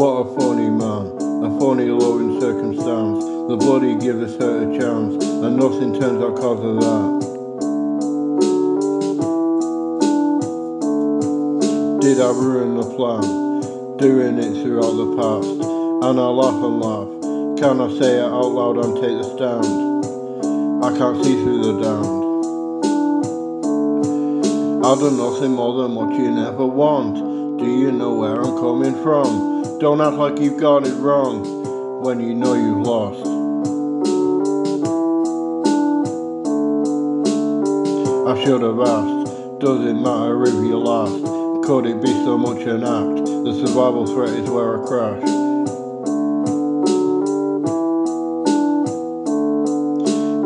funny man, a funny low in circumstance. The bloody give us hurt a chance, and nothing turns out cause of that. Did I ruin the plan? Doing it throughout the past, and I laugh and laugh. Can I say it out loud and take the stand? I can't see through the damned. I do nothing more than what you never want. Do you know where I'm coming from? Don't act like you've got it wrong when you know you've lost. I should have asked, does it matter if you last? Could it be so much an act? The survival threat is where I crash.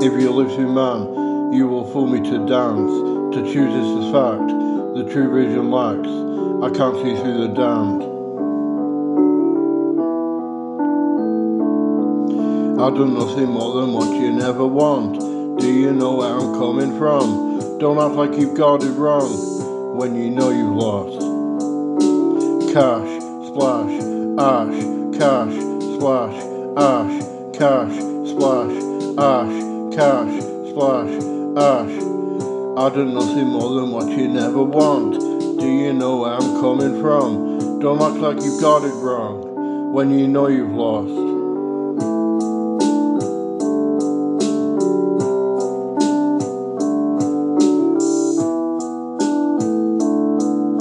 If you live through man, you will fool me to dance. To choose is a fact, the true vision lacks. I can't see through the damned. I've done nothing more than what you never want. Do you know where I'm coming from? Don't act like you've got it wrong when you know you've lost. Cash, splash, ash, cash, splash, ash, cash, splash, ash, cash, splash, ash. I do nothing more than what you never want. Do you know where I'm coming from? Don't act like you've got it wrong when you know you've lost.